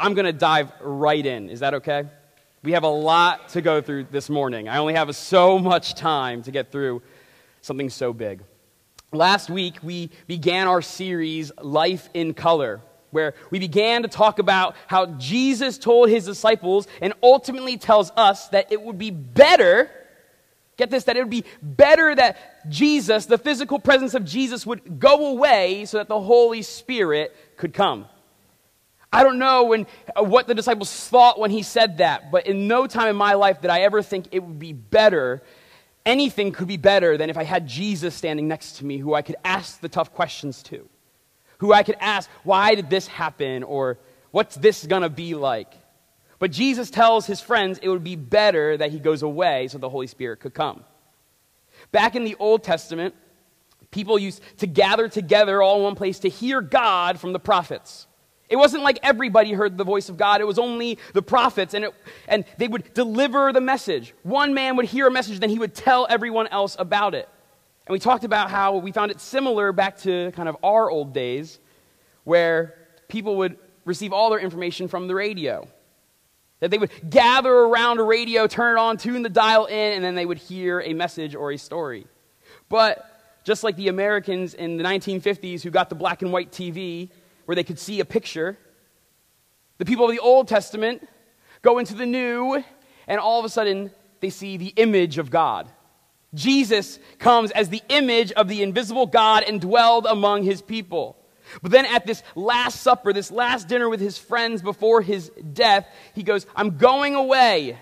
I'm going to dive right in. Is that okay? We have a lot to go through this morning. I only have so much time to get through something so big. Last week, we began our series, Life in Color, where we began to talk about how Jesus told his disciples and ultimately tells us that it would be better, get this, that it would be better that Jesus, the physical presence of Jesus, would go away so that the Holy Spirit could come. I don't know when, uh, what the disciples thought when he said that, but in no time in my life did I ever think it would be better. Anything could be better than if I had Jesus standing next to me who I could ask the tough questions to, who I could ask, why did this happen, or what's this going to be like? But Jesus tells his friends it would be better that he goes away so the Holy Spirit could come. Back in the Old Testament, people used to gather together all in one place to hear God from the prophets. It wasn't like everybody heard the voice of God. It was only the prophets, and, it, and they would deliver the message. One man would hear a message, then he would tell everyone else about it. And we talked about how we found it similar back to kind of our old days, where people would receive all their information from the radio. That they would gather around a radio, turn it on, tune the dial in, and then they would hear a message or a story. But just like the Americans in the 1950s who got the black and white TV, where they could see a picture. The people of the Old Testament go into the New, and all of a sudden they see the image of God. Jesus comes as the image of the invisible God and dwelled among his people. But then at this last supper, this last dinner with his friends before his death, he goes, I'm going away.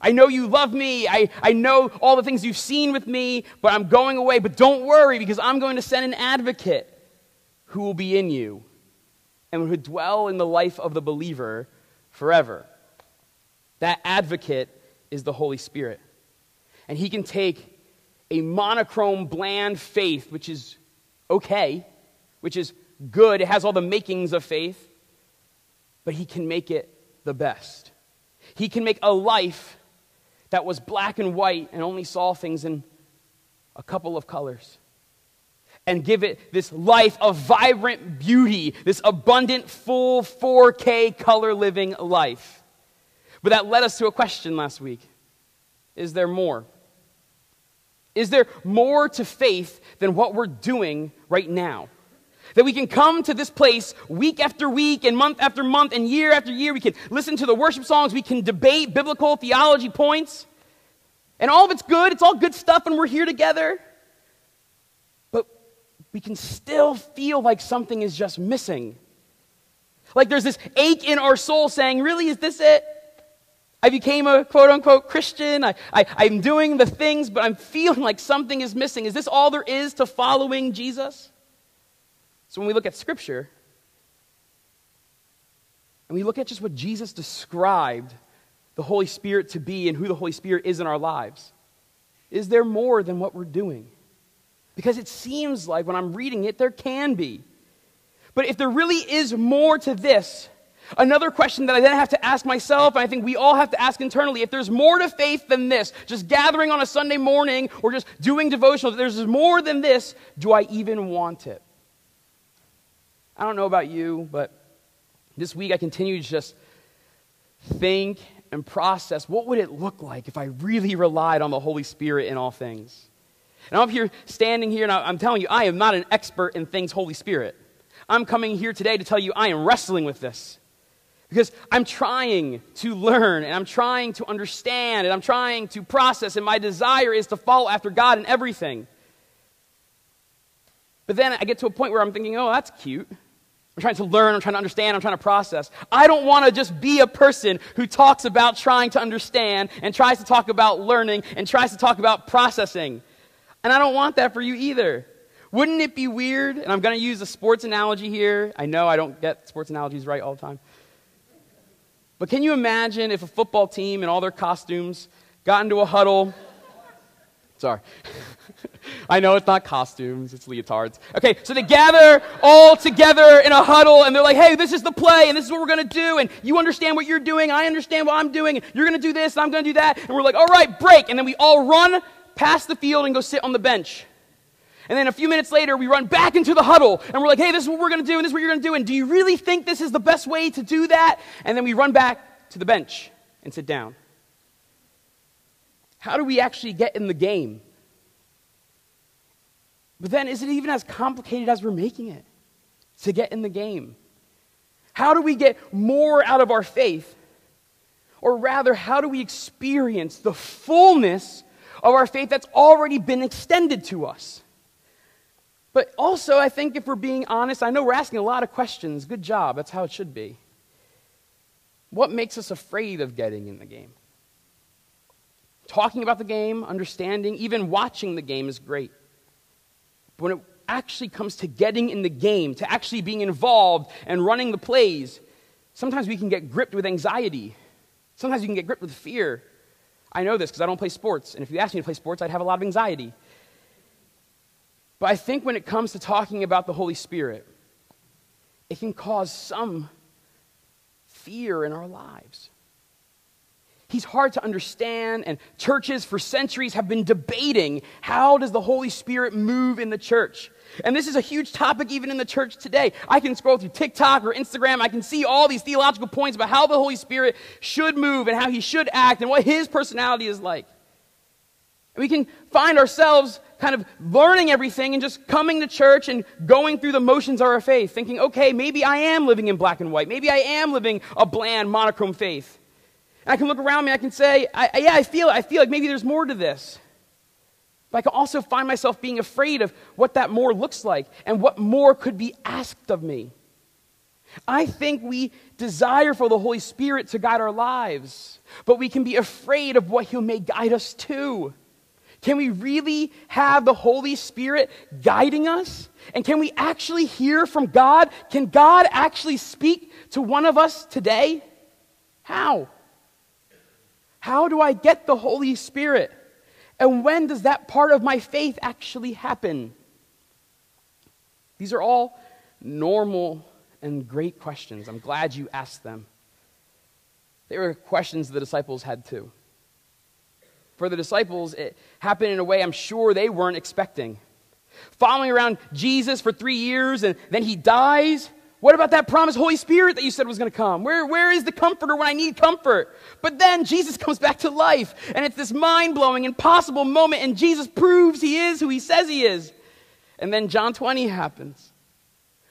I know you love me. I, I know all the things you've seen with me, but I'm going away. But don't worry because I'm going to send an advocate who will be in you and who dwell in the life of the believer forever. That advocate is the Holy Spirit. And he can take a monochrome, bland faith, which is okay, which is good, it has all the makings of faith, but he can make it the best. He can make a life that was black and white and only saw things in a couple of colors and give it this life of vibrant beauty, this abundant, full 4K color living life. But that led us to a question last week Is there more? Is there more to faith than what we're doing right now? That we can come to this place week after week and month after month and year after year. We can listen to the worship songs. We can debate biblical theology points. And all of it's good. It's all good stuff, and we're here together we can still feel like something is just missing. Like there's this ache in our soul saying, Really, is this it? I became a quote unquote Christian. I, I, I'm doing the things, but I'm feeling like something is missing. Is this all there is to following Jesus? So when we look at Scripture, and we look at just what Jesus described the Holy Spirit to be and who the Holy Spirit is in our lives, is there more than what we're doing? Because it seems like when I'm reading it, there can be. But if there really is more to this, another question that I then have to ask myself, and I think we all have to ask internally, if there's more to faith than this, just gathering on a Sunday morning or just doing devotional, if there's more than this, do I even want it? I don't know about you, but this week I continue to just think and process what would it look like if I really relied on the Holy Spirit in all things? And I'm here standing here, and I'm telling you, I am not an expert in things Holy Spirit. I'm coming here today to tell you I am wrestling with this. Because I'm trying to learn, and I'm trying to understand, and I'm trying to process, and my desire is to follow after God in everything. But then I get to a point where I'm thinking, oh, that's cute. I'm trying to learn, I'm trying to understand, I'm trying to process. I don't want to just be a person who talks about trying to understand and tries to talk about learning and tries to talk about processing. And I don't want that for you either. Wouldn't it be weird? And I'm going to use a sports analogy here. I know I don't get sports analogies right all the time. But can you imagine if a football team in all their costumes got into a huddle? Sorry. I know it's not costumes, it's leotards. Okay, so they gather all together in a huddle and they're like, hey, this is the play and this is what we're going to do. And you understand what you're doing, I understand what I'm doing. You're going to do this and I'm going to do that. And we're like, all right, break. And then we all run past the field and go sit on the bench. And then a few minutes later, we run back into the huddle and we're like, hey, this is what we're going to do and this is what you're going to do. And do you really think this is the best way to do that? And then we run back to the bench and sit down. How do we actually get in the game? But then, is it even as complicated as we're making it to get in the game? How do we get more out of our faith? Or rather, how do we experience the fullness of our faith that's already been extended to us? But also, I think if we're being honest, I know we're asking a lot of questions. Good job. That's how it should be. What makes us afraid of getting in the game? Talking about the game, understanding, even watching the game is great. But when it actually comes to getting in the game, to actually being involved and running the plays, sometimes we can get gripped with anxiety. Sometimes we can get gripped with fear. I know this because I don't play sports. And if you asked me to play sports, I'd have a lot of anxiety. But I think when it comes to talking about the Holy Spirit, it can cause some fear in our lives. He's hard to understand, and churches for centuries have been debating how does the Holy Spirit move in the church? And this is a huge topic even in the church today. I can scroll through TikTok or Instagram, I can see all these theological points about how the Holy Spirit should move and how he should act and what his personality is like. We can find ourselves kind of learning everything and just coming to church and going through the motions of our faith, thinking, okay, maybe I am living in black and white. Maybe I am living a bland, monochrome faith. And I can look around me, I can say, I, yeah, I feel, I feel like maybe there's more to this. But I can also find myself being afraid of what that more looks like and what more could be asked of me. I think we desire for the Holy Spirit to guide our lives, but we can be afraid of what He may guide us to. Can we really have the Holy Spirit guiding us? And can we actually hear from God? Can God actually speak to one of us today? How? How do I get the Holy Spirit? And when does that part of my faith actually happen? These are all normal and great questions. I'm glad you asked them. They were questions the disciples had too. For the disciples, it happened in a way I'm sure they weren't expecting. Following around Jesus for three years and then he dies, what about that promised Holy Spirit that you said was going to come? Where, where is the comforter when I need comfort? But then Jesus comes back to life, and it's this mind blowing, impossible moment, and Jesus proves he is who he says he is. And then John 20 happens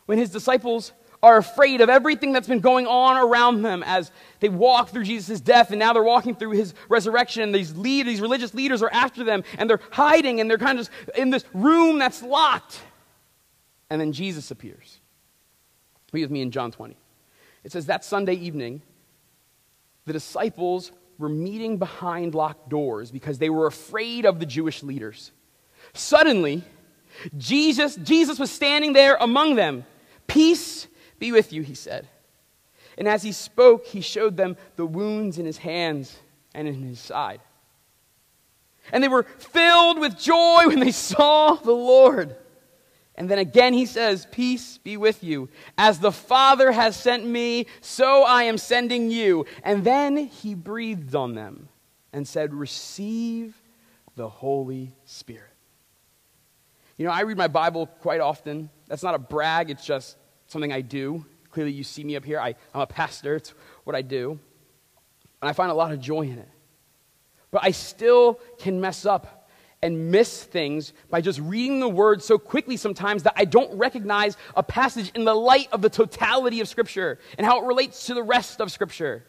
when his disciples are afraid of everything that's been going on around them as they walk through Jesus' death, and now they're walking through his resurrection, and these, lead, these religious leaders are after them, and they're hiding, and they're kind of just in this room that's locked. And then Jesus appears. Read with me in John 20. It says, That Sunday evening, the disciples were meeting behind locked doors because they were afraid of the Jewish leaders. Suddenly, Jesus, Jesus was standing there among them. Peace be with you, he said. And as he spoke, he showed them the wounds in his hands and in his side. And they were filled with joy when they saw the Lord. And then again he says, Peace be with you. As the Father has sent me, so I am sending you. And then he breathed on them and said, Receive the Holy Spirit. You know, I read my Bible quite often. That's not a brag, it's just something I do. Clearly, you see me up here. I, I'm a pastor, it's what I do. And I find a lot of joy in it. But I still can mess up and miss things by just reading the word so quickly sometimes that I don't recognize a passage in the light of the totality of Scripture and how it relates to the rest of Scripture.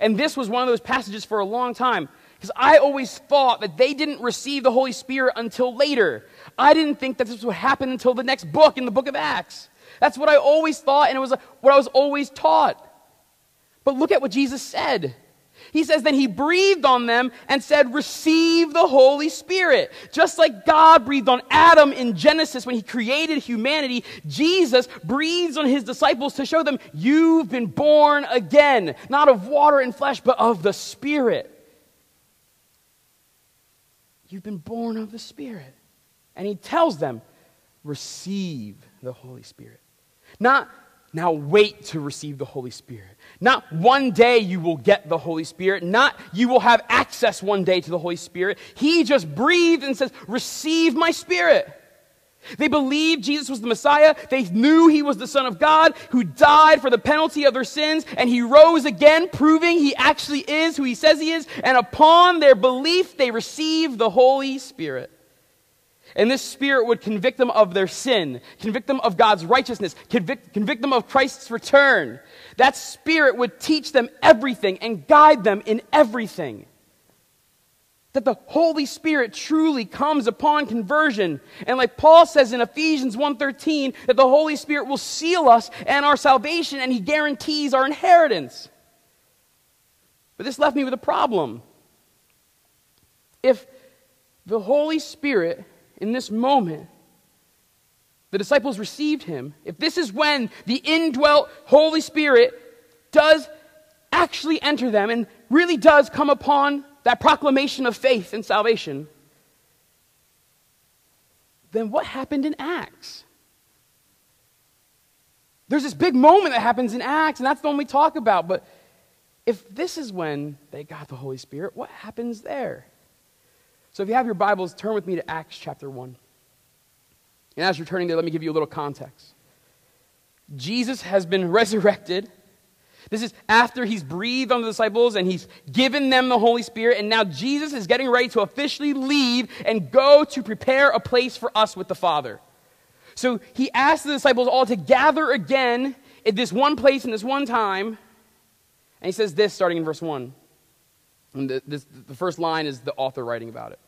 And this was one of those passages for a long time because I always thought that they didn't receive the Holy Spirit until later. I didn't think that this would happen until the next book in the book of Acts. That's what I always thought, and it was what I was always taught. But look at what Jesus said. He says, Then he breathed on them and said, Receive the Holy Spirit. Just like God breathed on Adam in Genesis when he created humanity, Jesus breathes on his disciples to show them, You've been born again, not of water and flesh, but of the Spirit. You've been born of the Spirit. And he tells them, Receive the Holy Spirit. Not now wait to receive the Holy Spirit. Not one day you will get the Holy Spirit. Not you will have access one day to the Holy Spirit. He just breathed and says, Receive my Spirit. They believed Jesus was the Messiah. They knew he was the Son of God who died for the penalty of their sins, and he rose again, proving he actually is who he says he is. And upon their belief, they received the Holy Spirit. And this Spirit would convict them of their sin, convict them of God's righteousness, convict, convict them of Christ's return. That Spirit would teach them everything and guide them in everything. That the holy spirit truly comes upon conversion. And like paul says in ephesians 1.13 that the holy spirit will seal us and our salvation and he guarantees our inheritance. But this left me with a problem. If the holy spirit in this moment the disciples received him if this is when the indwelt holy spirit does actually enter them and really does come upon that proclamation of faith and salvation, then what happened in Acts? There's this big moment that happens in Acts, and that's the one we talk about. But if this is when they got the Holy Spirit, what happens there? So if you have your Bibles, turn with me to Acts chapter 1. And as you're turning there, let me give you a little context. Jesus has been resurrected this is after he's breathed on the disciples and he's given them the Holy Spirit. And now Jesus is getting ready to officially leave and go to prepare a place for us with the Father. So he asks the disciples all to gather again at this one place in this one time. And he says this starting in verse 1. And the, this, the first line is the author writing about it.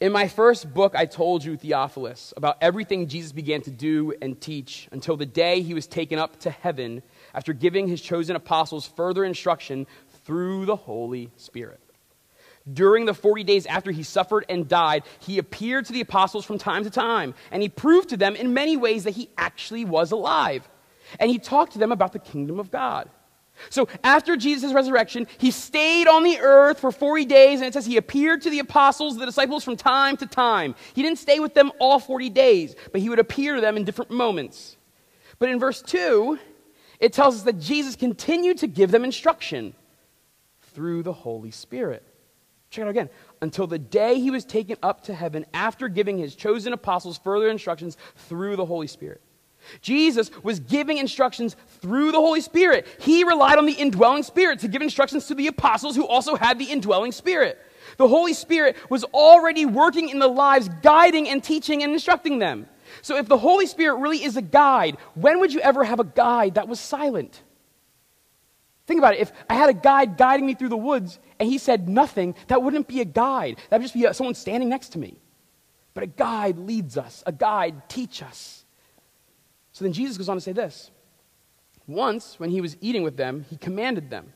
In my first book, I told you, Theophilus, about everything Jesus began to do and teach until the day he was taken up to heaven after giving his chosen apostles further instruction through the Holy Spirit. During the 40 days after he suffered and died, he appeared to the apostles from time to time, and he proved to them in many ways that he actually was alive. And he talked to them about the kingdom of God. So after Jesus' resurrection, he stayed on the earth for 40 days, and it says he appeared to the apostles, the disciples, from time to time. He didn't stay with them all 40 days, but he would appear to them in different moments. But in verse 2, it tells us that Jesus continued to give them instruction through the Holy Spirit. Check it out again. Until the day he was taken up to heaven after giving his chosen apostles further instructions through the Holy Spirit. Jesus was giving instructions through the Holy Spirit. He relied on the indwelling Spirit to give instructions to the apostles who also had the indwelling Spirit. The Holy Spirit was already working in the lives, guiding and teaching and instructing them. So, if the Holy Spirit really is a guide, when would you ever have a guide that was silent? Think about it. If I had a guide guiding me through the woods and he said nothing, that wouldn't be a guide. That would just be someone standing next to me. But a guide leads us, a guide teach us. So then Jesus goes on to say this. Once, when he was eating with them, he commanded them,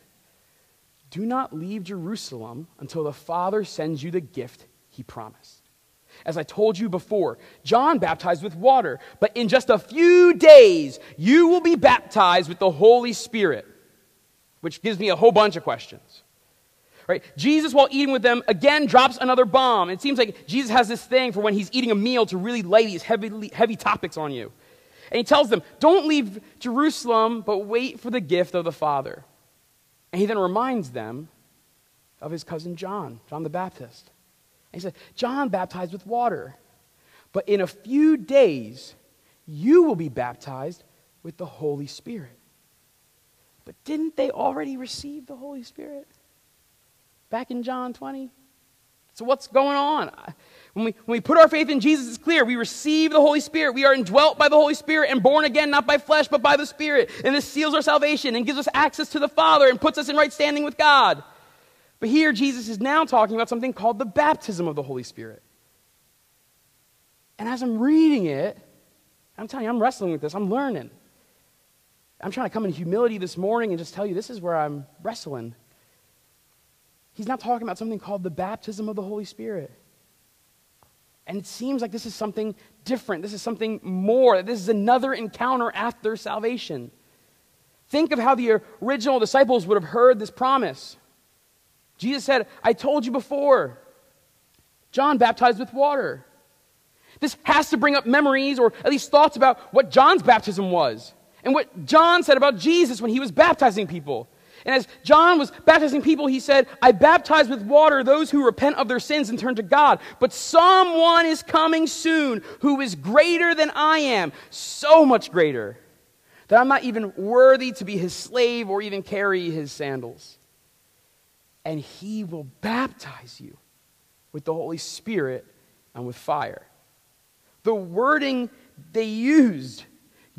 Do not leave Jerusalem until the Father sends you the gift he promised. As I told you before, John baptized with water, but in just a few days, you will be baptized with the Holy Spirit, which gives me a whole bunch of questions. Right? Jesus, while eating with them, again drops another bomb. It seems like Jesus has this thing for when he's eating a meal to really lay these heavy, heavy topics on you. And he tells them, Don't leave Jerusalem, but wait for the gift of the Father. And he then reminds them of his cousin John, John the Baptist. He said, John baptized with water, but in a few days you will be baptized with the Holy Spirit. But didn't they already receive the Holy Spirit? Back in John 20? So what's going on? When we, when we put our faith in Jesus, it's clear. We receive the Holy Spirit. We are indwelt by the Holy Spirit and born again, not by flesh, but by the Spirit. And this seals our salvation and gives us access to the Father and puts us in right standing with God. But here, Jesus is now talking about something called the baptism of the Holy Spirit. And as I'm reading it, I'm telling you, I'm wrestling with this, I'm learning. I'm trying to come in humility this morning and just tell you this is where I'm wrestling. He's not talking about something called the baptism of the Holy Spirit. And it seems like this is something different. This is something more. This is another encounter after salvation. Think of how the original disciples would have heard this promise. Jesus said, I told you before. John baptized with water. This has to bring up memories or at least thoughts about what John's baptism was and what John said about Jesus when he was baptizing people. And as John was baptizing people, he said, I baptize with water those who repent of their sins and turn to God. But someone is coming soon who is greater than I am, so much greater that I'm not even worthy to be his slave or even carry his sandals. And he will baptize you with the Holy Spirit and with fire. The wording they used,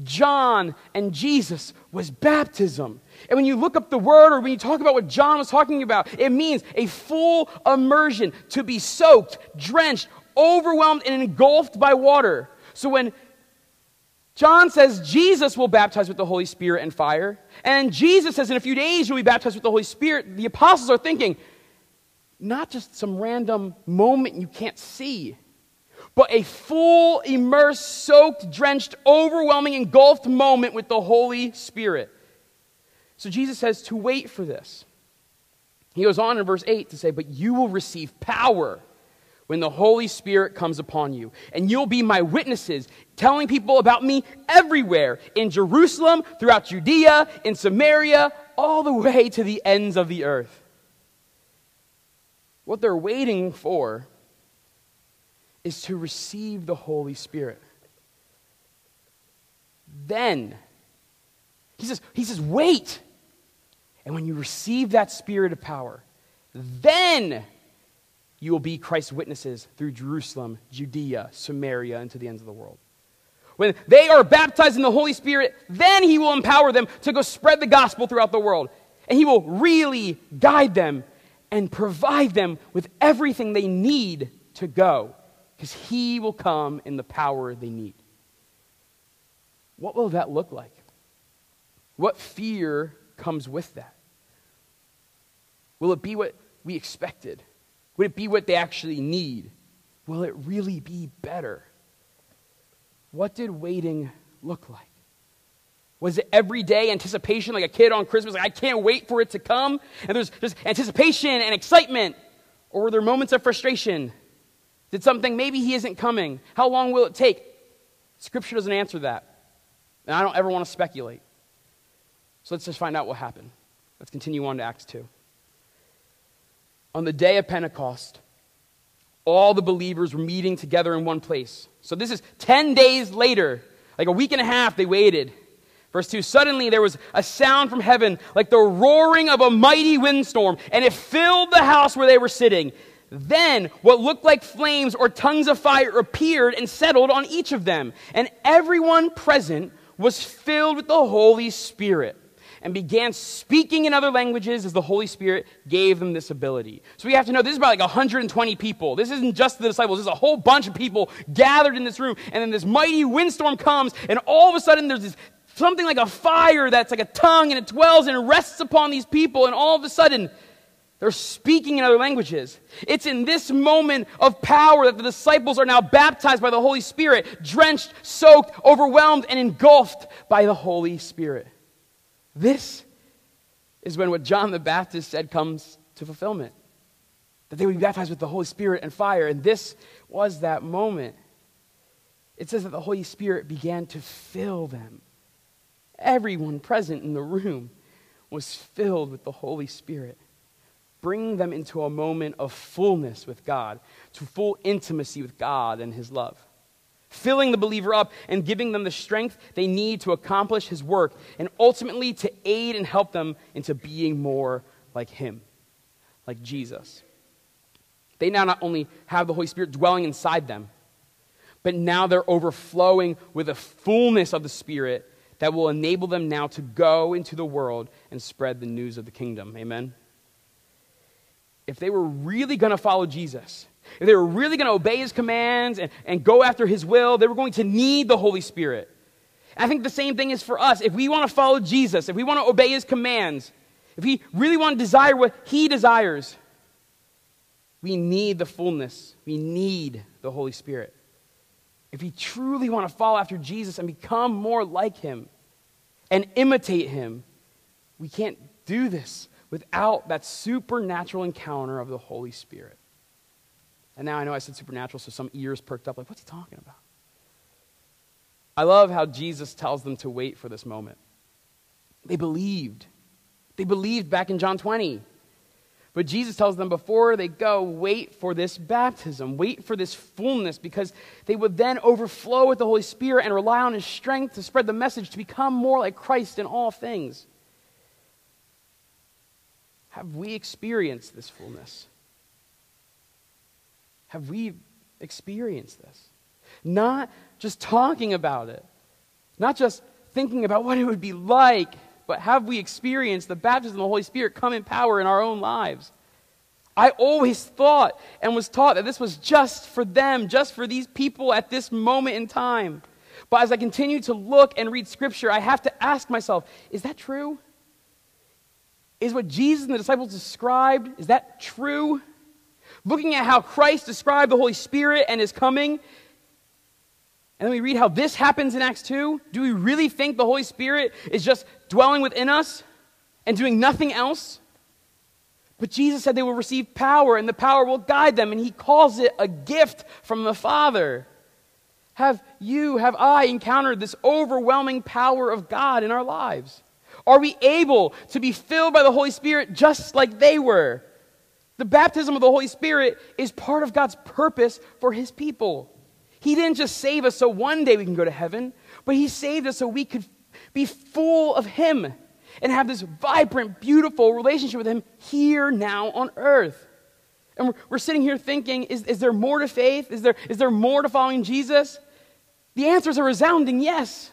John and Jesus, was baptism. And when you look up the word or when you talk about what John was talking about, it means a full immersion, to be soaked, drenched, overwhelmed, and engulfed by water. So when John says Jesus will baptize with the Holy Spirit and fire, and Jesus says in a few days you'll be baptized with the Holy Spirit, the apostles are thinking, not just some random moment you can't see, but a full, immersed, soaked, drenched, overwhelming, engulfed moment with the Holy Spirit. So Jesus says to wait for this. He goes on in verse 8 to say, But you will receive power when the Holy Spirit comes upon you, and you'll be my witnesses, telling people about me everywhere in Jerusalem, throughout Judea, in Samaria, all the way to the ends of the earth. What they're waiting for is to receive the Holy Spirit. Then, he says, he says, wait. And when you receive that spirit of power, then you will be Christ's witnesses through Jerusalem, Judea, Samaria, and to the ends of the world. When they are baptized in the Holy Spirit, then He will empower them to go spread the gospel throughout the world. And He will really guide them and provide them with everything they need to go, because He will come in the power they need. What will that look like? What fear comes with that? Will it be what we expected? Would it be what they actually need? Will it really be better? What did waiting look like? Was it everyday anticipation like a kid on Christmas? Like, I can't wait for it to come. And there's just anticipation and excitement. Or were there moments of frustration? Did something, maybe he isn't coming? How long will it take? Scripture doesn't answer that. And I don't ever want to speculate. So let's just find out what happened. Let's continue on to Acts 2 on the day of Pentecost, all the believers were meeting together in one place. So this is 10 days later, like a week and a half, they waited. Verse 2 Suddenly there was a sound from heaven like the roaring of a mighty windstorm, and it filled the house where they were sitting. Then what looked like flames or tongues of fire appeared and settled on each of them, and everyone present was filled with the Holy Spirit and began speaking in other languages as the Holy Spirit gave them this ability. So we have to know this is about like 120 people. This isn't just the disciples, this is a whole bunch of people gathered in this room. And then this mighty windstorm comes, and all of a sudden there's this something like a fire that's like a tongue, and it dwells and it rests upon these people, and all of a sudden they're speaking in other languages. It's in this moment of power that the disciples are now baptized by the Holy Spirit, drenched, soaked, overwhelmed, and engulfed by the Holy Spirit. This is when what John the Baptist said comes to fulfillment that they would be baptized with the Holy Spirit and fire. And this was that moment. It says that the Holy Spirit began to fill them. Everyone present in the room was filled with the Holy Spirit, bringing them into a moment of fullness with God, to full intimacy with God and His love filling the believer up and giving them the strength they need to accomplish his work, and ultimately to aid and help them into being more like him, like Jesus. They now not only have the Holy Spirit dwelling inside them, but now they're overflowing with a fullness of the Spirit that will enable them now to go into the world and spread the news of the kingdom. Amen? If they were really going to follow Jesus, if they were really going to obey his commands and, and go after his will, they were going to need the Holy Spirit. I think the same thing is for us. If we want to follow Jesus, if we want to obey his commands, if we really want to desire what he desires, we need the fullness. We need the Holy Spirit. If we truly want to follow after Jesus and become more like him and imitate him, we can't do this without that supernatural encounter of the Holy Spirit. And now I know I said supernatural, so some ears perked up like, what's he talking about? I love how Jesus tells them to wait for this moment. They believed, They believed back in John 20. But Jesus tells them before they go, wait for this baptism, wait for this fullness, because they would then overflow with the Holy Spirit and rely on His strength to spread the message to become more like Christ in all things. Have we experienced this fullness? Have we experienced this? Not just talking about it, not just thinking about what it would be like but have we experienced the baptism of the Holy Spirit come in power in our own lives? I always thought and was taught that this was just for them, just for these people at this moment in time. But as I continue to look and read Scripture, I have to ask myself is that true? Is what Jesus and the disciples described, is that true? Looking at how Christ described the Holy Spirit and his coming, and then we read how this happens in Acts 2. Do we really think the Holy Spirit is just dwelling within us and doing nothing else? But Jesus said they will receive power, and the power will guide them, and he calls it a gift from the Father. Have you, have I encountered this overwhelming power of God in our lives? Are we able to be filled by the Holy Spirit just like they were? The baptism of the Holy Spirit is part of God's purpose for his people. He didn't just save us so one day we can go to heaven, but He saved us so we could be full of Him and have this vibrant, beautiful relationship with Him here now on earth. And we're, sitting here thinking, is, is there more to faith? Is there, is there more to following Jesus? The answer is a resounding yes.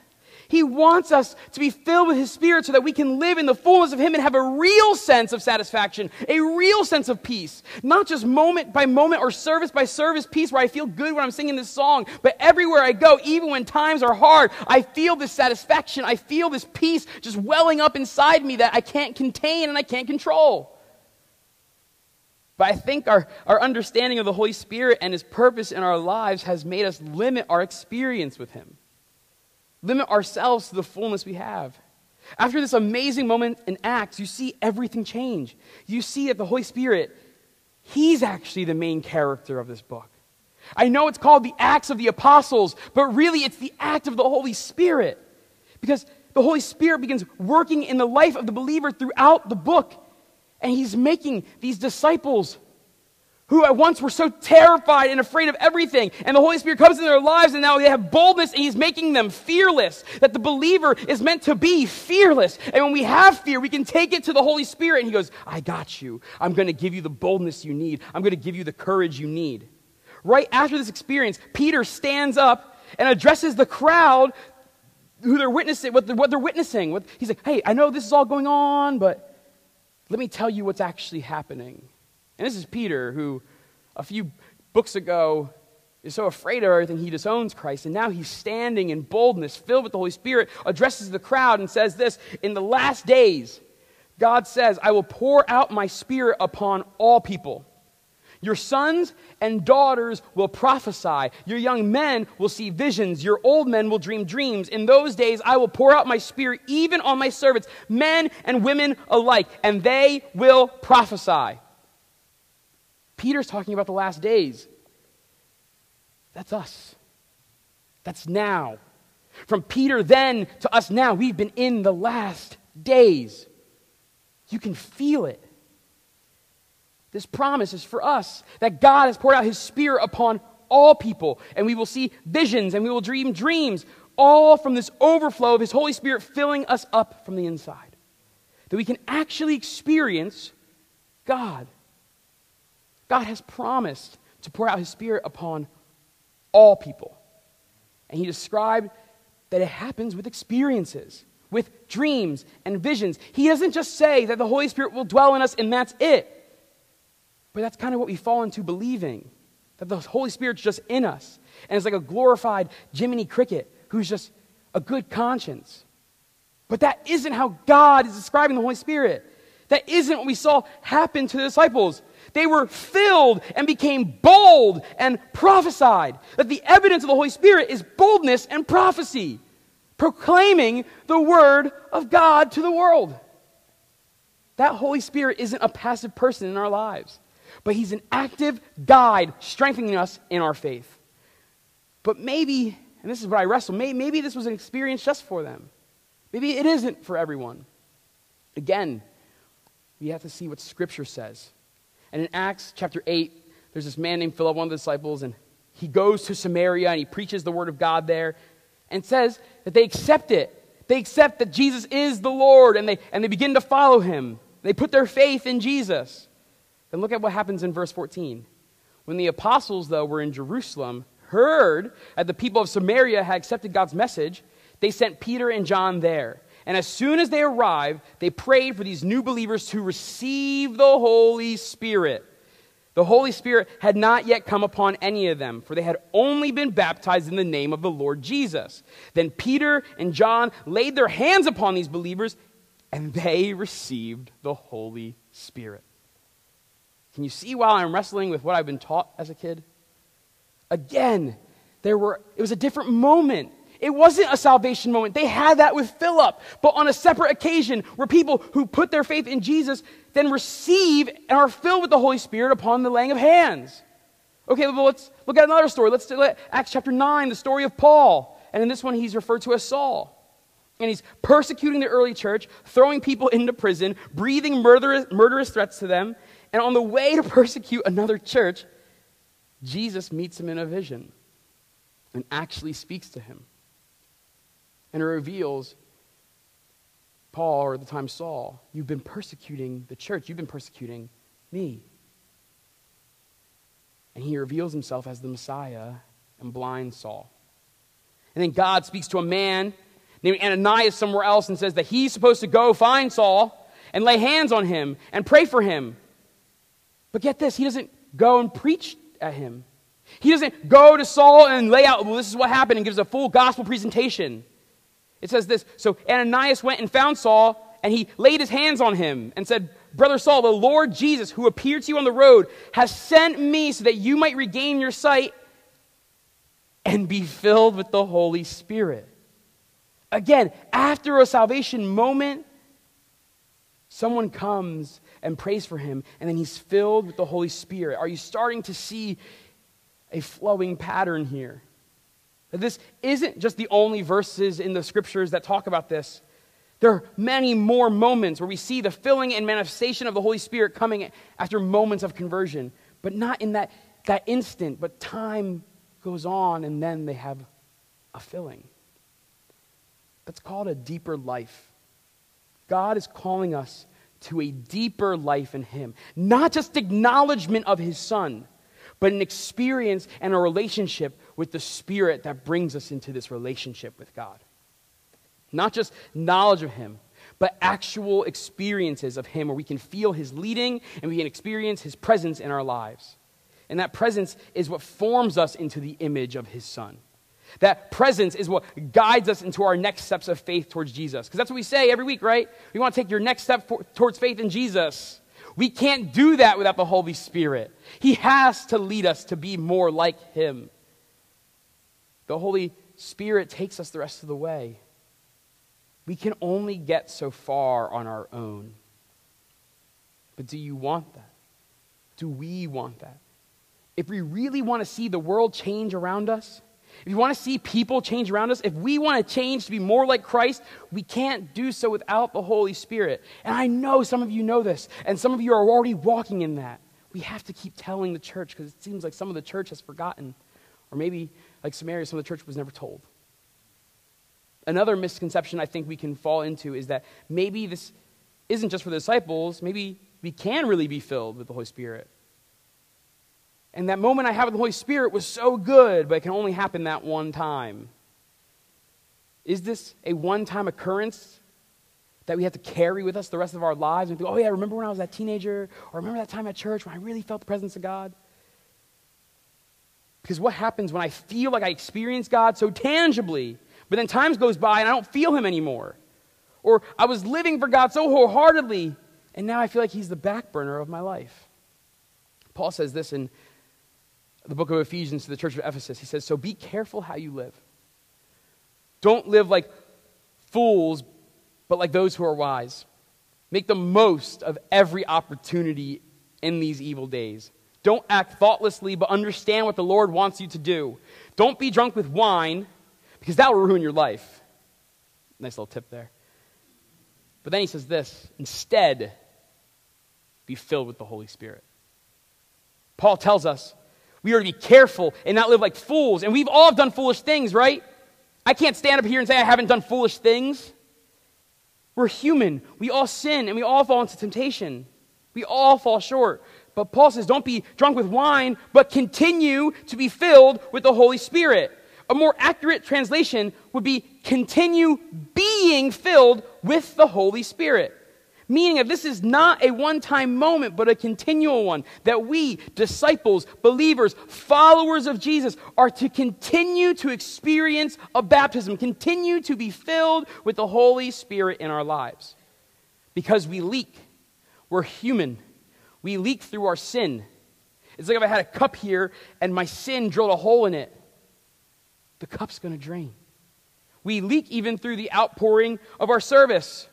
He wants us to be filled with His Spirit so that we can live in the fullness of Him and have a real sense of satisfaction, a real sense of peace. Not just moment by moment or service by service peace where I feel good when I'm singing this song, but everywhere I go, even when times are hard, I feel this satisfaction. I feel this peace just welling up inside me that I can't contain and I can't control. But I think our, our understanding of the Holy Spirit and His purpose in our lives has made us limit our experience with Him limit ourselves to the fullness we have. After this amazing moment in Acts, you see everything change. You see that the Holy Spirit, He's actually the main character of this book. I know it's called the Acts of the Apostles, but really it's the act of the Holy Spirit. Because the Holy Spirit begins working in the life of the believer throughout the book. And He's making these disciples who at once were so terrified and afraid of everything. And the Holy Spirit comes into their lives and now they have boldness and He's making them fearless. That the believer is meant to be fearless. And when we have fear, we can take it to the Holy Spirit and He goes, I got you. I'm going to give you the boldness you need. I'm going to give you the courage you need. Right after this experience, Peter stands up and addresses the crowd who they're witnessing, what they're, what they're witnessing. He's like, hey, I know this is all going on, but let me tell you what's actually happening. And this is Peter, who a few books ago is so afraid of everything he disowns Christ. And now he's standing in boldness, filled with the Holy Spirit, addresses the crowd and says this In the last days, God says, I will pour out my spirit upon all people. Your sons and daughters will prophesy. Your young men will see visions. Your old men will dream dreams. In those days, I will pour out my spirit even on my servants, men and women alike, and they will prophesy. Peter's talking about the last days. That's us. That's now. From Peter then to us now, we've been in the last days. You can feel it. This promise is for us that God has poured out his Spirit upon all people, and we will see visions and we will dream dreams, all from this overflow of his Holy Spirit filling us up from the inside. That we can actually experience God. God has promised to pour out his Spirit upon all people. And he described that it happens with experiences, with dreams and visions. He doesn't just say that the Holy Spirit will dwell in us and that's it. But that's kind of what we fall into believing that the Holy Spirit's just in us. And it's like a glorified Jiminy Cricket who's just a good conscience. But that isn't how God is describing the Holy Spirit. That isn't what we saw happen to the disciples. They were filled and became bold and prophesied. That the evidence of the Holy Spirit is boldness and prophecy, proclaiming the word of God to the world. That Holy Spirit isn't a passive person in our lives, but He's an active guide strengthening us in our faith. But maybe, and this is what I wrestle, maybe, maybe this was an experience just for them. Maybe it isn't for everyone. Again, we have to see what Scripture says. And in Acts chapter 8, there's this man named Philip, one of the disciples, and he goes to Samaria and he preaches the word of God there and says that they accept it. They accept that Jesus is the Lord and they, and they begin to follow him. They put their faith in Jesus. Then look at what happens in verse 14. When the apostles, though, were in Jerusalem, heard that the people of Samaria had accepted God's message, they sent Peter and John there. And as soon as they arrived, they prayed for these new believers to receive the Holy Spirit. The Holy Spirit had not yet come upon any of them, for they had only been baptized in the name of the Lord Jesus. Then Peter and John laid their hands upon these believers, and they received the Holy Spirit. Can you see while I'm wrestling with what I've been taught as a kid? Again, there were, it was a different moment. It wasn't a salvation moment. They had that with Philip, but on a separate occasion where people who put their faith in Jesus then receive and are filled with the Holy Spirit upon the laying of hands. Okay, well, let's look at another story. Let's at Acts chapter 9, the story of Paul. And in this one, he's referred to as Saul. And he's persecuting the early church, throwing people into prison, breathing murderous, murderous threats to them. And on the way to persecute another church, Jesus meets him in a vision and actually speaks to him. And it reveals Paul, or at the time Saul, you've been persecuting the church, you've been persecuting me. And he reveals himself as the Messiah and blinds Saul. And then God speaks to a man named Ananias somewhere else and says that he's supposed to go find Saul and lay hands on him and pray for him. But get this, he doesn't go and preach at him. He doesn't go to Saul and lay out, well, this is what happened, and gives a full gospel presentation. It says this So Ananias went and found Saul, and he laid his hands on him and said, Brother Saul, the Lord Jesus, who appeared to you on the road, has sent me so that you might regain your sight and be filled with the Holy Spirit. Again, after a salvation moment, someone comes and prays for him, and then he's filled with the Holy Spirit. Are you starting to see a flowing pattern here? This isn't just the only verses in the scriptures that talk about this. There are many more moments where we see the filling and manifestation of the Holy Spirit coming after moments of conversion, but not in that, that instant, but time goes on and then they have a filling. That's called a deeper life. God is calling us to a deeper life in Him, not just acknowledgement of His Son, but an experience and a relationship with the Spirit that brings us into this relationship with God. Not just knowledge of Him, but actual experiences of Him where we can feel His leading and we can experience His presence in our lives. And that presence is what forms us into the image of His Son. That presence is what guides us into our next steps of faith towards Jesus. Because that's what we say every week, right? We want to take your next step for, towards faith in Jesus. We can't do that without the Holy Spirit. He has to lead us to be more like Him. The Holy Spirit takes us the rest of the way. We can only get so far on our own. But do you want that? Do we want that? If we really want to see the world change around us, if you want to see people change around us, if we want to change to be more like Christ, we can't do so without the Holy Spirit. And I know some of you know this, and some of you are already walking in that. We have to keep telling the church because it seems like some of the church has forgotten. Or maybe, like Samaria, some of the church was never told. Another misconception I think we can fall into is that maybe this isn't just for the disciples, maybe we can really be filled with the Holy Spirit. And that moment I had with the Holy Spirit was so good, but it can only happen that one time. Is this a one time occurrence that we have to carry with us the rest of our lives and think, oh, yeah, remember when I was that teenager? Or remember that time at church when I really felt the presence of God? Because what happens when I feel like I experience God so tangibly, but then times goes by and I don't feel Him anymore? Or I was living for God so wholeheartedly, and now I feel like He's the back burner of my life. Paul says this in the book of Ephesians to the church of Ephesus. He says, So be careful how you live. Don't live like fools, but like those who are wise. Make the most of every opportunity in these evil days. Don't act thoughtlessly, but understand what the Lord wants you to do. Don't be drunk with wine, because that will ruin your life. Nice little tip there. But then he says this instead, be filled with the Holy Spirit. Paul tells us we are to be careful and not live like fools. And we've all done foolish things, right? I can't stand up here and say I haven't done foolish things. We're human. We all sin and we all fall into temptation. We all fall short. But Paul says, don't be drunk with wine, but continue to be filled with the Holy Spirit. A more accurate translation would be continue being filled with the Holy Spirit. Meaning that this is not a one time moment, but a continual one. That we, disciples, believers, followers of Jesus, are to continue to experience a baptism, continue to be filled with the Holy Spirit in our lives. Because we leak. We're human. We leak through our sin. It's like if I had a cup here and my sin drilled a hole in it, the cup's going to drain. We leak even through the outpouring of our service.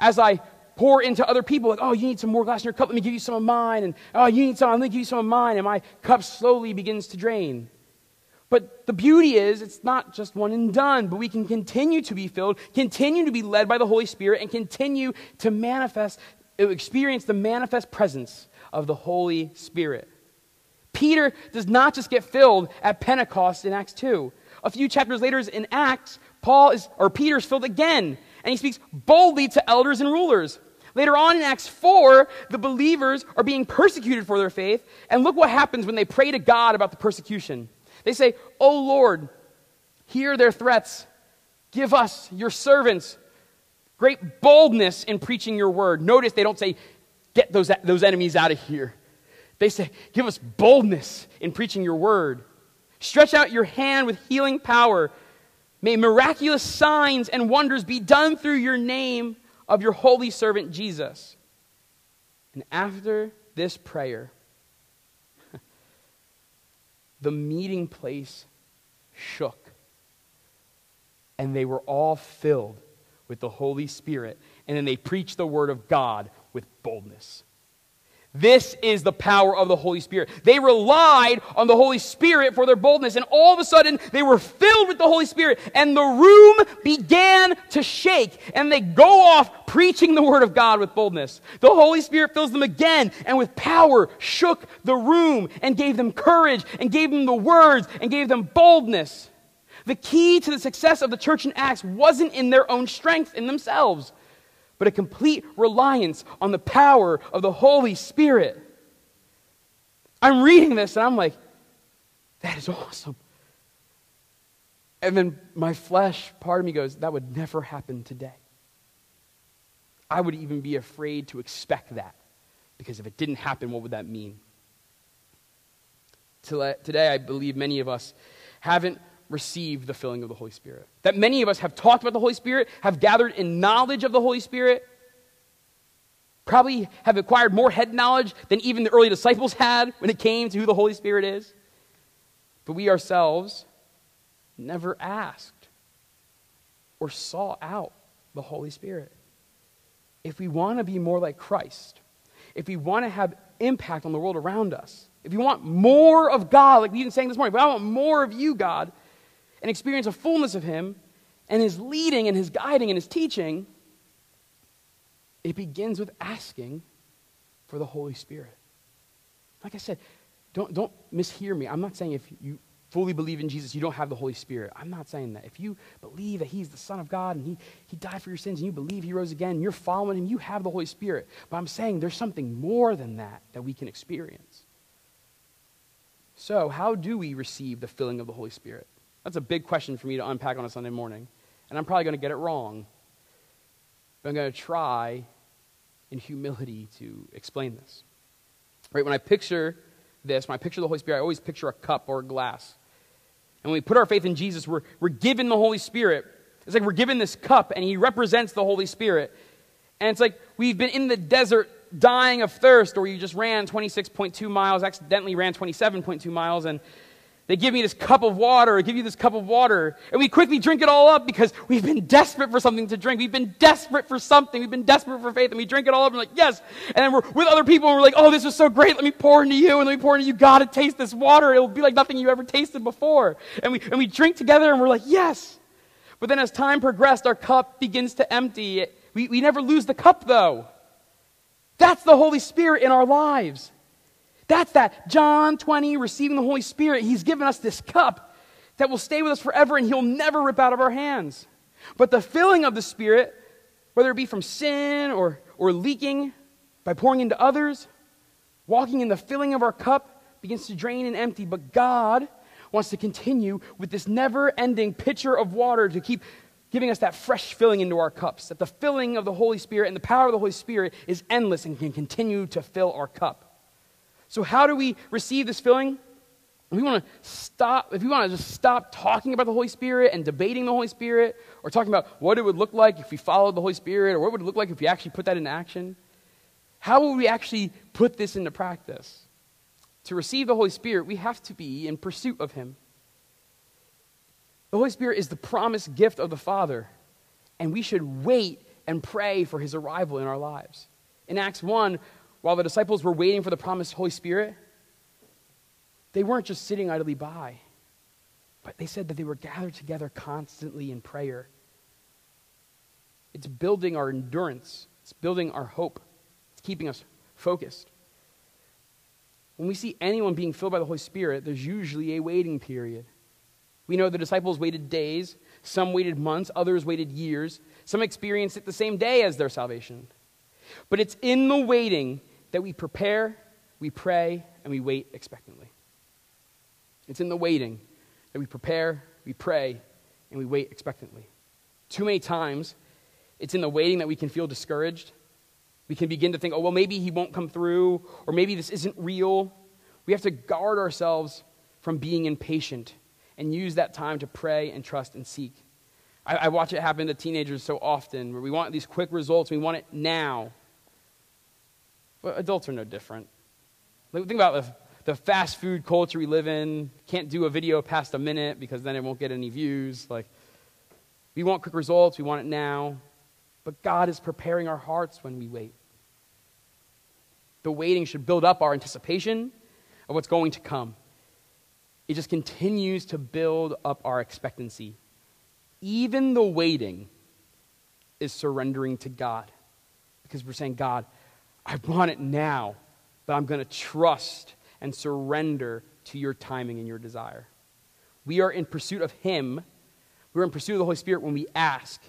As I pour into other people, like, oh, you need some more glass in your cup, let me give you some of mine. And oh, you need some, let me give you some of mine. And my cup slowly begins to drain. But the beauty is, it's not just one and done, but we can continue to be filled, continue to be led by the Holy Spirit, and continue to manifest, experience the manifest presence of the Holy Spirit. Peter does not just get filled at Pentecost in Acts 2. A few chapters later in Acts, Paul is, or Peter's filled again, and he speaks boldly to elders and rulers. Later on in Acts 4, the believers are being persecuted for their faith. And look what happens when they pray to God about the persecution. They say, Oh Lord, hear their threats. Give us, your servants, great boldness in preaching your word. Notice they don't say, Get those, those enemies out of here. They say, Give us boldness in preaching your word. Stretch out your hand with healing power. May miraculous signs and wonders be done through your name of your holy servant Jesus. And after this prayer, the meeting place shook. And they were all filled with the Holy Spirit. And then they preached the word of God with boldness. This is the power of the Holy Spirit. They relied on the Holy Spirit for their boldness, and all of a sudden they were filled with the Holy Spirit, and the room began to shake, and they go off preaching the Word of God with boldness. The Holy Spirit fills them again, and with power shook the room, and gave them courage, and gave them the words, and gave them boldness. The key to the success of the church in Acts wasn't in their own strength in themselves but a complete reliance on the power of the Holy Spirit. I'm reading this and I'm like, that is awesome. And then my flesh, part of me goes, that would never happen today. I would even be afraid to expect that because if it didn't happen, what would that mean? Today, I believe many of us haven't received the filling of the Holy Spirit. That many of us have talked about the Holy Spirit, have gathered in knowledge of the Holy Spirit, probably have acquired more head knowledge than even the early disciples had when it came to who the Holy Spirit is. But we ourselves never asked or sought out the Holy Spirit. If we want to be more like Christ, if we want to have impact on the world around us, if you want more of God, like we've been saying this morning, if I want more of you, God, and experience a fullness of Him and His leading and His guiding and His teaching, it begins with asking for the Holy Spirit. Like I said, don't, don't mishear me. I'm not saying if you fully believe in Jesus, you don't have the Holy Spirit. I'm not saying that. If you believe that He's the Son of God and He, he died for your sins and you believe He rose again and you're following Him, you have the Holy Spirit. But I'm saying there's something more than that that we can experience. So, how do we receive the filling of the Holy Spirit? That's a big question for me to unpack on a Sunday morning. And I'm probably going to get it wrong. But I'm going to try in humility to explain this. Right? When I picture this, when I picture the Holy Spirit, I always picture a cup or a glass. And when we put our faith in Jesus, we're, we're given the Holy Spirit. It's like we're given this cup, and He represents the Holy Spirit. And it's like we've been in the desert dying of thirst, or you just ran 26.2 miles, accidentally ran 27.2 miles, and they give me this cup of water, or give you this cup of water, and we quickly drink it all up because we've been desperate for something to drink. We've been desperate for something. We've been desperate for faith, and we drink it all up and we're like, yes. And then we're with other people, and we're like, oh, this is so great. Let me pour into you, and let me pour into you. You gotta taste this water. It'll be like nothing you ever tasted before. And we, and we drink together, and we're like, yes. But then as time progressed, our cup begins to empty. We, we never lose the cup, though. That's the Holy Spirit in our lives. That's that John 20, receiving the Holy Spirit. He's given us this cup that will stay with us forever and He'll never rip out of our hands. But the filling of the Spirit, whether it be from sin or, or leaking by pouring into others, walking in the filling of our cup begins to drain and empty. But God wants to continue with this never ending pitcher of water to keep giving us that fresh filling into our cups. That the filling of the Holy Spirit and the power of the Holy Spirit is endless and can continue to fill our cup. So, how do we receive this filling? We want to stop, if we want to just stop talking about the Holy Spirit and debating the Holy Spirit, or talking about what it would look like if we followed the Holy Spirit, or what would it look like if we actually put that into action, how will we actually put this into practice? To receive the Holy Spirit, we have to be in pursuit of Him. The Holy Spirit is the promised gift of the Father, and we should wait and pray for His arrival in our lives. In Acts 1, while the disciples were waiting for the promised Holy Spirit, they weren't just sitting idly by, but they said that they were gathered together constantly in prayer. It's building our endurance, it's building our hope, it's keeping us focused. When we see anyone being filled by the Holy Spirit, there's usually a waiting period. We know the disciples waited days, some waited months, others waited years, some experienced it the same day as their salvation. But it's in the waiting that we prepare, we pray, and we wait expectantly. It's in the waiting that we prepare, we pray, and we wait expectantly. Too many times, it's in the waiting that we can feel discouraged. We can begin to think, oh, well, maybe he won't come through, or maybe this isn't real. We have to guard ourselves from being impatient and use that time to pray and trust and seek. I, I watch it happen to teenagers so often where we want these quick results, we want it now. But adults are no different. Think about the, the fast food culture we live in. Can't do a video past a minute because then it won't get any views. Like, we want quick results, we want it now. But God is preparing our hearts when we wait. The waiting should build up our anticipation of what's going to come. It just continues to build up our expectancy. Even the waiting is surrendering to God because we're saying, God, I want it now, but I'm going to trust and surrender to your timing and your desire. We are in pursuit of Him. We're in pursuit of the Holy Spirit when we ask.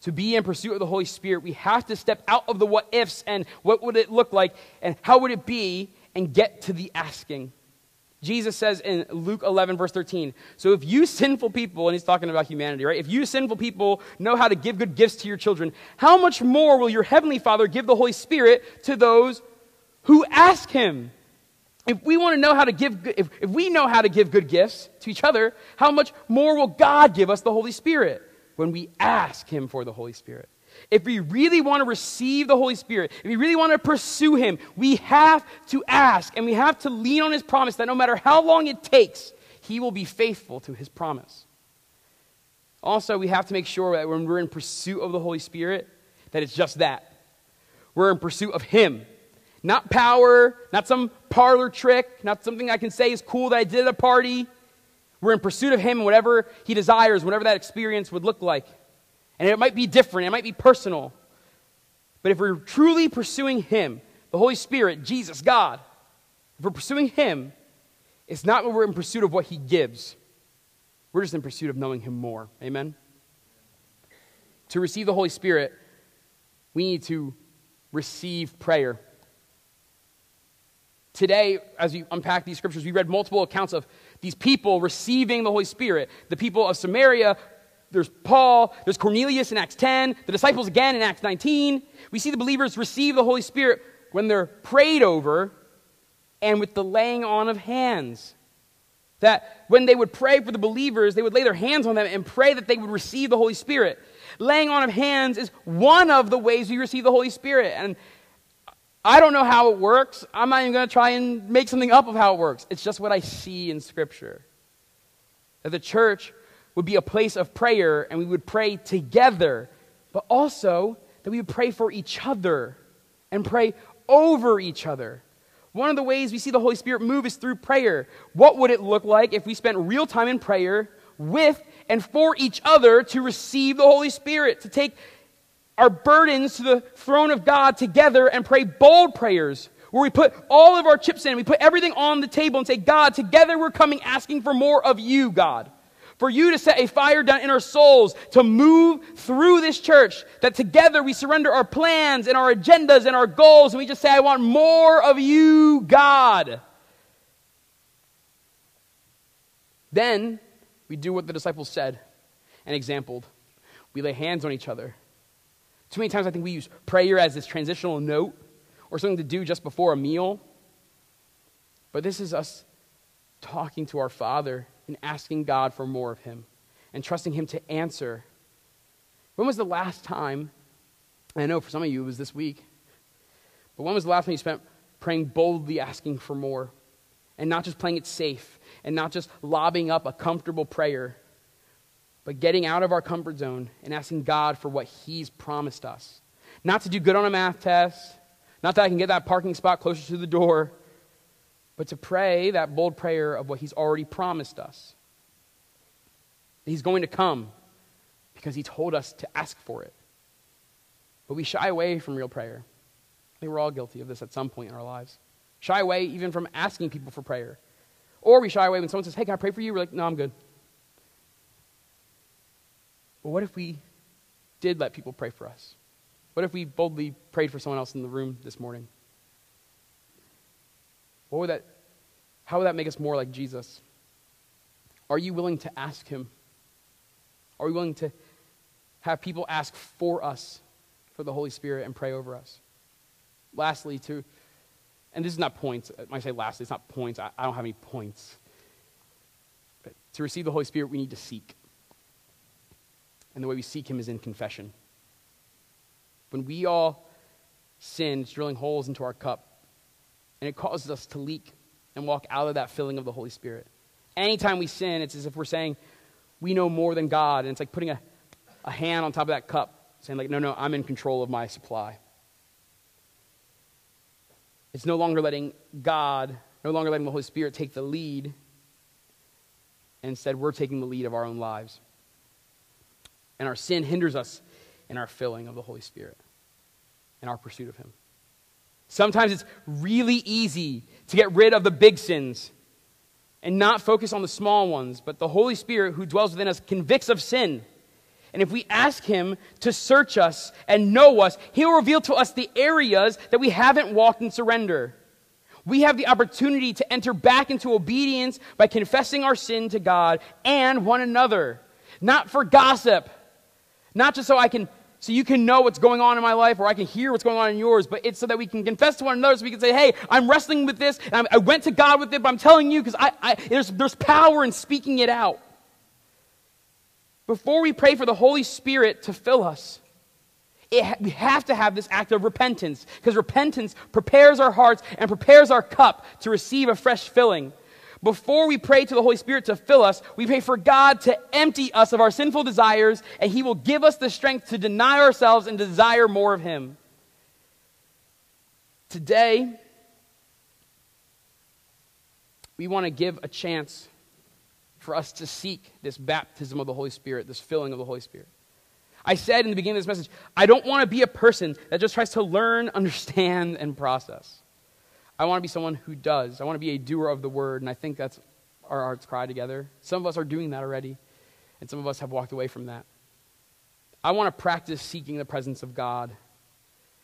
To be in pursuit of the Holy Spirit, we have to step out of the what ifs and what would it look like and how would it be and get to the asking. Jesus says in Luke 11, verse 13, so if you sinful people, and he's talking about humanity, right? If you sinful people know how to give good gifts to your children, how much more will your heavenly Father give the Holy Spirit to those who ask him? If we want to know how to give, if, if we know how to give good gifts to each other, how much more will God give us the Holy Spirit when we ask him for the Holy Spirit? If we really want to receive the Holy Spirit, if we really want to pursue Him, we have to ask and we have to lean on His promise that no matter how long it takes, He will be faithful to His promise. Also, we have to make sure that when we're in pursuit of the Holy Spirit, that it's just that. We're in pursuit of Him. Not power, not some parlor trick, not something I can say is cool that I did at a party. We're in pursuit of Him, and whatever He desires, whatever that experience would look like. And it might be different, it might be personal. But if we're truly pursuing Him, the Holy Spirit, Jesus, God, if we're pursuing Him, it's not when we're in pursuit of what He gives. We're just in pursuit of knowing Him more. Amen? To receive the Holy Spirit, we need to receive prayer. Today, as we unpack these scriptures, we read multiple accounts of these people receiving the Holy Spirit. The people of Samaria there's Paul, there's Cornelius in Acts 10, the disciples again in Acts 19. We see the believers receive the Holy Spirit when they're prayed over and with the laying on of hands. That when they would pray for the believers, they would lay their hands on them and pray that they would receive the Holy Spirit. Laying on of hands is one of the ways we receive the Holy Spirit. And I don't know how it works. I'm not even going to try and make something up of how it works. It's just what I see in Scripture. That the church would be a place of prayer and we would pray together, but also that we would pray for each other and pray over each other. One of the ways we see the Holy Spirit move is through prayer. What would it look like if we spent real time in prayer with and for each other to receive the Holy Spirit, to take our burdens to the throne of God together and pray bold prayers where we put all of our chips in, we put everything on the table and say, God, together we're coming asking for more of you, God. For you to set a fire down in our souls to move through this church, that together we surrender our plans and our agendas and our goals, and we just say, I want more of you, God. Then we do what the disciples said and exampled. We lay hands on each other. Too many times I think we use prayer as this transitional note or something to do just before a meal. But this is us talking to our Father and asking God for more of Him and trusting Him to answer. When was the last time, I know for some of you it was this week, but when was the last time you spent praying boldly, asking for more, and not just playing it safe, and not just lobbing up a comfortable prayer, but getting out of our comfort zone and asking God for what He's promised us? Not to do good on a math test, not that I can get that parking spot closer to the door, but to pray that bold prayer of what He's already promised us. He's going to come because He told us to ask for it. But we shy away from real prayer. I think we're all guilty of this at some point in our lives. Shy away even from asking people for prayer. Or we shy away when someone says, Hey, can I pray for you? We're like, No, I'm good. But what if we did let people pray for us? What if we boldly prayed for someone else in the room this morning? What would that, how would that make us more like Jesus? Are you willing to ask him? Are we willing to have people ask for us, for the Holy Spirit, and pray over us? Lastly, to, and this is not points. When I say lastly, it's not points. I, I don't have any points. But to receive the Holy Spirit, we need to seek. And the way we seek him is in confession. When we all sin, it's drilling holes into our cup, and it causes us to leak and walk out of that filling of the Holy Spirit. Anytime we sin, it's as if we're saying, we know more than God, and it's like putting a, a hand on top of that cup, saying, like, no, no, I'm in control of my supply. It's no longer letting God, no longer letting the Holy Spirit take the lead. And instead, we're taking the lead of our own lives. And our sin hinders us in our filling of the Holy Spirit in our pursuit of Him. Sometimes it's really easy to get rid of the big sins and not focus on the small ones, but the Holy Spirit who dwells within us convicts of sin. And if we ask Him to search us and know us, He'll reveal to us the areas that we haven't walked in surrender. We have the opportunity to enter back into obedience by confessing our sin to God and one another. Not for gossip, not just so I can so you can know what's going on in my life or I can hear what's going on in yours, but it's so that we can confess to one another so we can say, hey, I'm wrestling with this, I went to God with it, but I'm telling you because I, I, there's, there's power in speaking it out. Before we pray for the Holy Spirit to fill us, it, we have to have this act of repentance because repentance prepares our hearts and prepares our cup to receive a fresh filling before we pray to the Holy Spirit to fill us, we pray for God to empty us of our sinful desires, and He will give us the strength to deny ourselves and desire more of Him. Today, we want to give a chance for us to seek this baptism of the Holy Spirit, this filling of the Holy Spirit. I said in the beginning of this message, I don't want to be a person that just tries to learn, understand, and process. I want to be someone who does. I want to be a doer of the word, and I think that's our heart's cry together. Some of us are doing that already, and some of us have walked away from that. I want to practice seeking the presence of God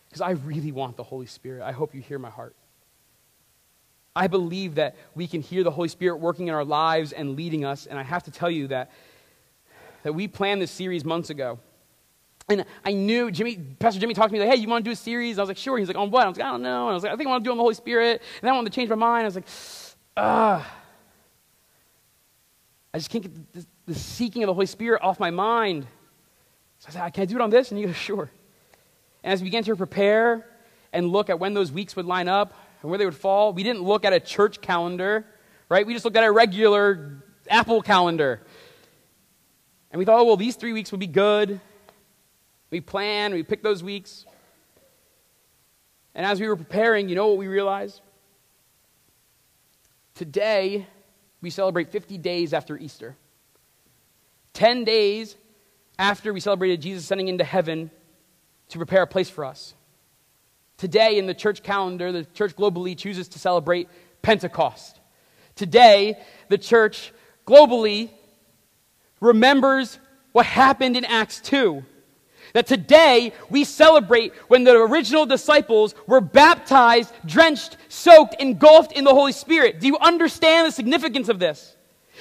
because I really want the Holy Spirit. I hope you hear my heart. I believe that we can hear the Holy Spirit working in our lives and leading us, and I have to tell you that, that we planned this series months ago. And I knew Jimmy, Pastor Jimmy talked to me like, "Hey, you want to do a series?" I was like, "Sure." He's like, "On what?" I was like, "I don't know." And I was like, "I think I want to do on the Holy Spirit." And then I wanted to change my mind. I was like, "Ah." I just can't get the, the, seeking of the Holy Spirit off my mind. So I said, I "Can I do it on this?" And he goes, "Sure." And as we began to prepare and look at when those weeks would line up and where they would fall, we didn't look at a church calendar, right? We just looked at a regular Apple calendar. And we thought, oh, well, these three weeks would be good. We plan, we pick those weeks. And as we were preparing, you know what we realized? Today, we celebrate 50 days after Easter. 10 days after we celebrated Jesus ascending into heaven, to prepare a place for us. Today, in the church calendar, the church globally chooses to celebrate Pentecost. Today, the church globally remembers what happened in Acts 2. That today we celebrate when the original disciples were baptized, drenched, soaked, engulfed in the Holy Spirit. Do you understand the significance of this?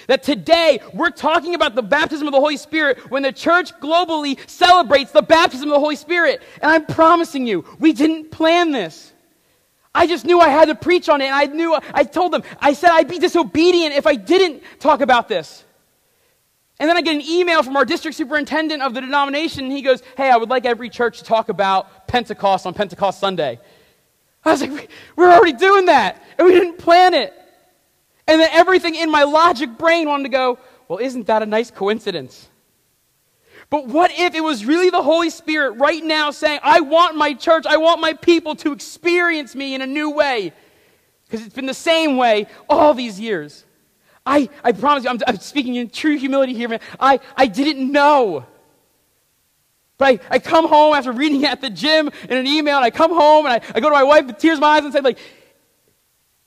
That today we're talking about the baptism of the Holy Spirit when the church globally celebrates the baptism of the Holy Spirit. And I'm promising you, we didn't plan this. I just knew I had to preach on it, and I knew, I told them, I said I'd be disobedient if I didn't talk about this. And then I get an email from our district superintendent of the denomination, and he goes, Hey, I would like every church to talk about Pentecost on Pentecost Sunday. I was like, We're already doing that, and we didn't plan it. And then everything in my logic brain wanted to go, Well, isn't that a nice coincidence? But what if it was really the Holy Spirit right now saying, I want my church, I want my people to experience me in a new way? Because it's been the same way all these years. I, I promise you, I'm, I'm speaking in true humility here, man. I, I didn't know. But I, I come home after reading it at the gym in an email, and I come home and I, I go to my wife with tears in my eyes and say, like,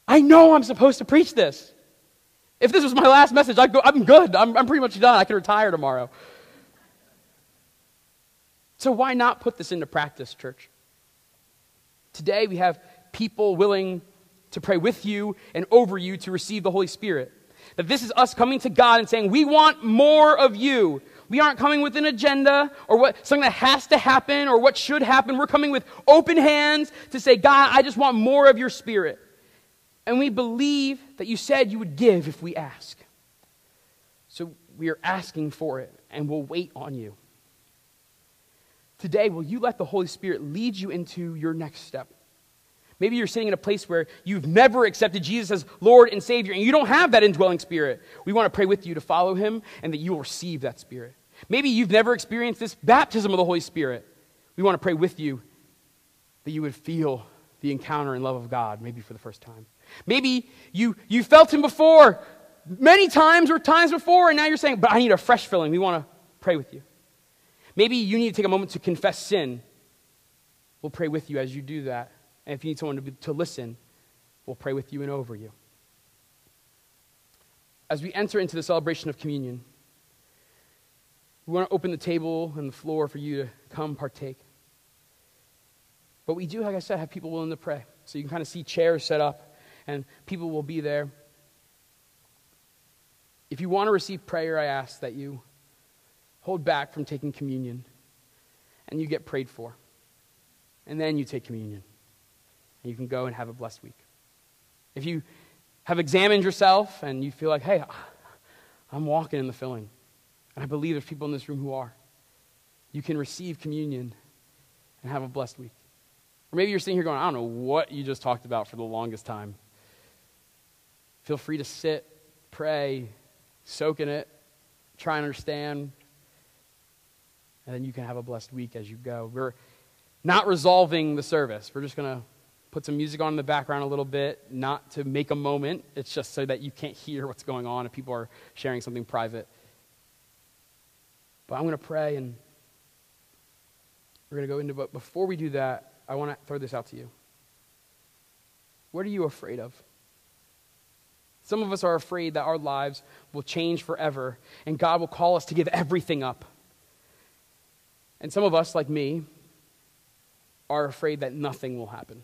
I know I'm supposed to preach this. If this was my last message, I'd go, I'm good. I'm, I'm pretty much done. I can retire tomorrow. So why not put this into practice, church? Today we have people willing to pray with you and over you to receive the Holy Spirit. That this is us coming to God and saying, We want more of you. We aren't coming with an agenda or what, something that has to happen or what should happen. We're coming with open hands to say, God, I just want more of your spirit. And we believe that you said you would give if we ask. So we are asking for it and we'll wait on you. Today, will you let the Holy Spirit lead you into your next step? Maybe you're sitting in a place where you've never accepted Jesus as Lord and Savior, and you don't have that indwelling spirit. We want to pray with you to follow him and that you will receive that spirit. Maybe you've never experienced this baptism of the Holy Spirit. We want to pray with you that you would feel the encounter and love of God, maybe for the first time. Maybe you, you felt him before, many times or times before, and now you're saying, but I need a fresh filling. We want to pray with you. Maybe you need to take a moment to confess sin. We'll pray with you as you do that. And if you need someone to, be, to listen, we'll pray with you and over you. As we enter into the celebration of communion, we want to open the table and the floor for you to come partake. But we do, like I said, have people willing to pray. So you can kind of see chairs set up, and people will be there. If you want to receive prayer, I ask that you hold back from taking communion and you get prayed for. And then you take communion and you can go and have a blessed week. If you have examined yourself and you feel like, hey, I'm walking in the filling, and I believe there's people in this room who are, you can receive communion and have a blessed week. Or maybe you're sitting here going, I don't know what you just talked about for the longest time. Feel free to sit, pray, soak in it, try and understand, and then you can have a blessed week as you go. We're not resolving the service. We're just going to put some music on in the background a little bit, not to make a moment. It's just so that you can't hear what's going on if people are sharing something private. But I'm going to pray and we're going to go into, but before we do that, I want to throw this out to you. What are you afraid of? Some of us are afraid that our lives will change forever and God will call us to give everything up. And some of us, like me, are afraid that nothing will happen.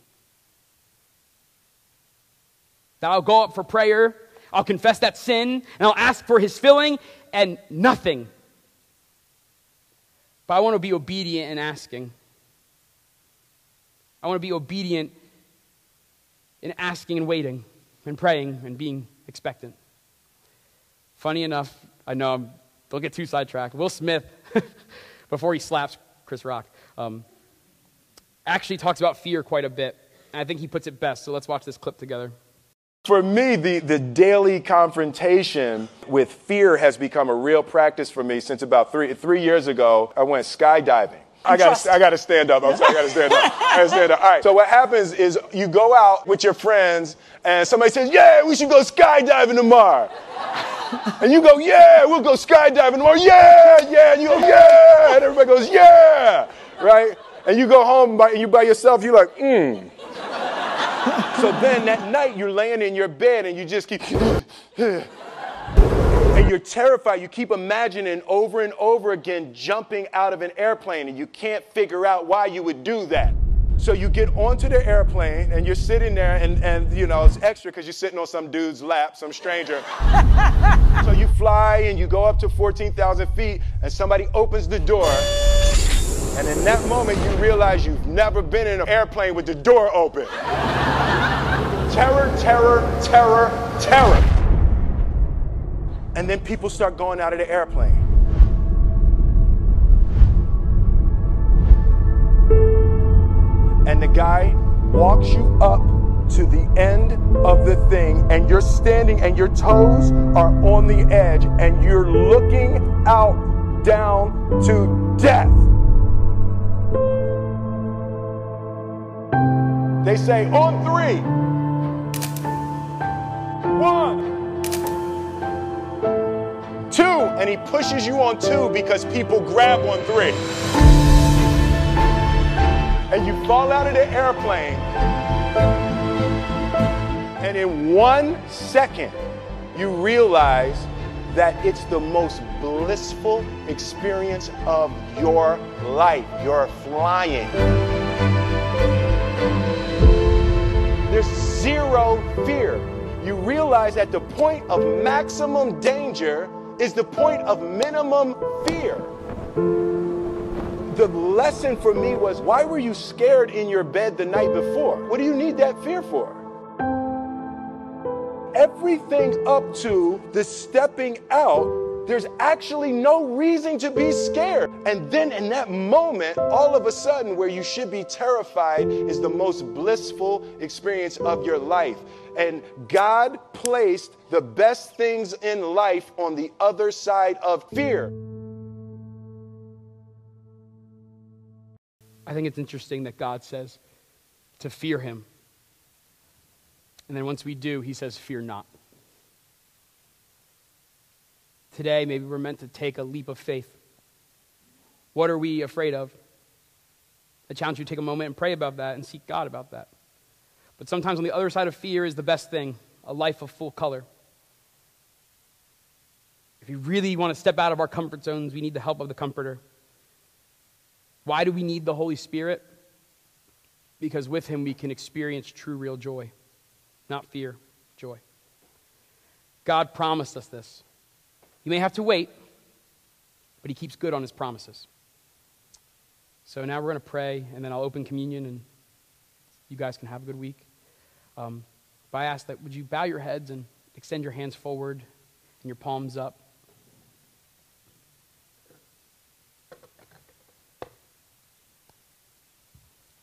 That I'll go up for prayer, I'll confess that sin, and I'll ask for his filling, and nothing. But I want to be obedient in asking. I want to be obedient in asking and waiting and praying and being expectant. Funny enough, I know I'm, don't get too sidetracked. Will Smith, before he slaps Chris Rock, um, actually talks about fear quite a bit. And I think he puts it best. So let's watch this clip together. For me, the, the daily confrontation with fear has become a real practice for me since about three, three years ago. I went skydiving. I got I got to stand up. I'm sorry, I got to stand up. I got to stand up. All right. So what happens is you go out with your friends, and somebody says, "Yeah, we should go skydiving tomorrow." and you go, "Yeah, we'll go skydiving tomorrow." Yeah, yeah, and you go, "Yeah," and everybody goes, "Yeah," right? And you go home by, you by yourself, you're like, mmm. So then that night you're laying in your bed and you just keep, and you're terrified. You keep imagining over and over again jumping out of an airplane and you can't figure out why you would do that. So you get onto the airplane and you're sitting there, and, and you know, it's extra because you're sitting on some dude's lap, some stranger. so you fly and you go up to 14,000 feet, and somebody opens the door. And in that moment, you realize you've never been in an airplane with the door open. terror, terror, terror, terror. And then people start going out of the airplane. and the guy walks you up to the end of the thing, and you're standing and your toes are on the edge, and you're looking out down to death. They say on three. One. Two. And he pushes you on two because people grab on three and you fall out of the airplane, and in one second, you realize that it's the most blissful experience of your life. You're flying. Zero fear. You realize that the point of maximum danger is the point of minimum fear the lesson for me was why were you scared in your bed the night before? What do you need that fear for? Everything up to the stepping out, there's actually no reason to be scared. And then in that moment, all of a sudden, where you should be terrified is the most blissful experience of your life. And God placed the best things in life on the other side of fear. I think it's interesting that God says to fear him. And then once we do, he says, Fear not. Today, maybe we're meant to take a leap of faith. What are we afraid of? I challenge you to take a moment and pray about that and seek God about that. But sometimes on the other side of fear is the best thing a life of full color. If you really want to step out of our comfort zones, we need the help of the Comforter. Why do we need the Holy Spirit? Because with Him we can experience true, real joy, not fear, joy. God promised us this. You may have to wait, but He keeps good on His promises. So now we're going to pray, and then I'll open communion, and you guys can have a good week. Um, but I ask that would you bow your heads and extend your hands forward and your palms up.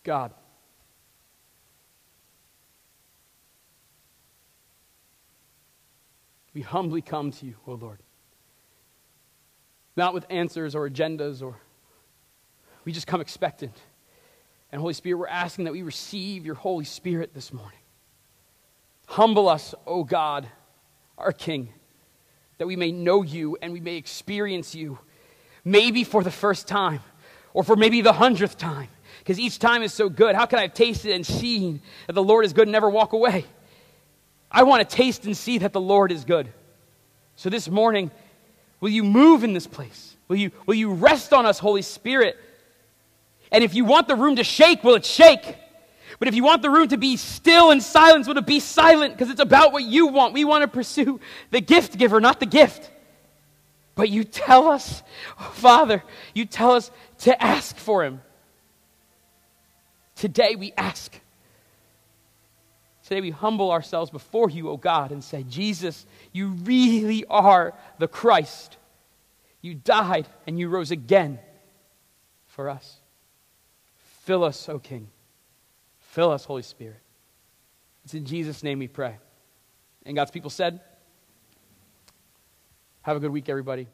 God. We humbly come to you, O Lord. Not with answers or agendas, or we just come expectant. And Holy Spirit, we're asking that we receive your Holy Spirit this morning. Humble us, O oh God, our King, that we may know you and we may experience you, maybe for the first time, or for maybe the hundredth time because each time is so good. How can I have tasted and seen that the Lord is good and never walk away? I want to taste and see that the Lord is good. So this morning, will you move in this place? Will you, will you rest on us, Holy Spirit? And if you want the room to shake, will it shake? But if you want the room to be still and silence, will it be silent? Because it's about what you want. We want to pursue the gift giver, not the gift. But you tell us, oh, Father, you tell us to ask for him. Today we ask. Today we humble ourselves before you, O God, and say, Jesus, you really are the Christ. You died and you rose again for us. Fill us, O King. Fill us, Holy Spirit. It's in Jesus' name we pray. And God's people said, Have a good week, everybody.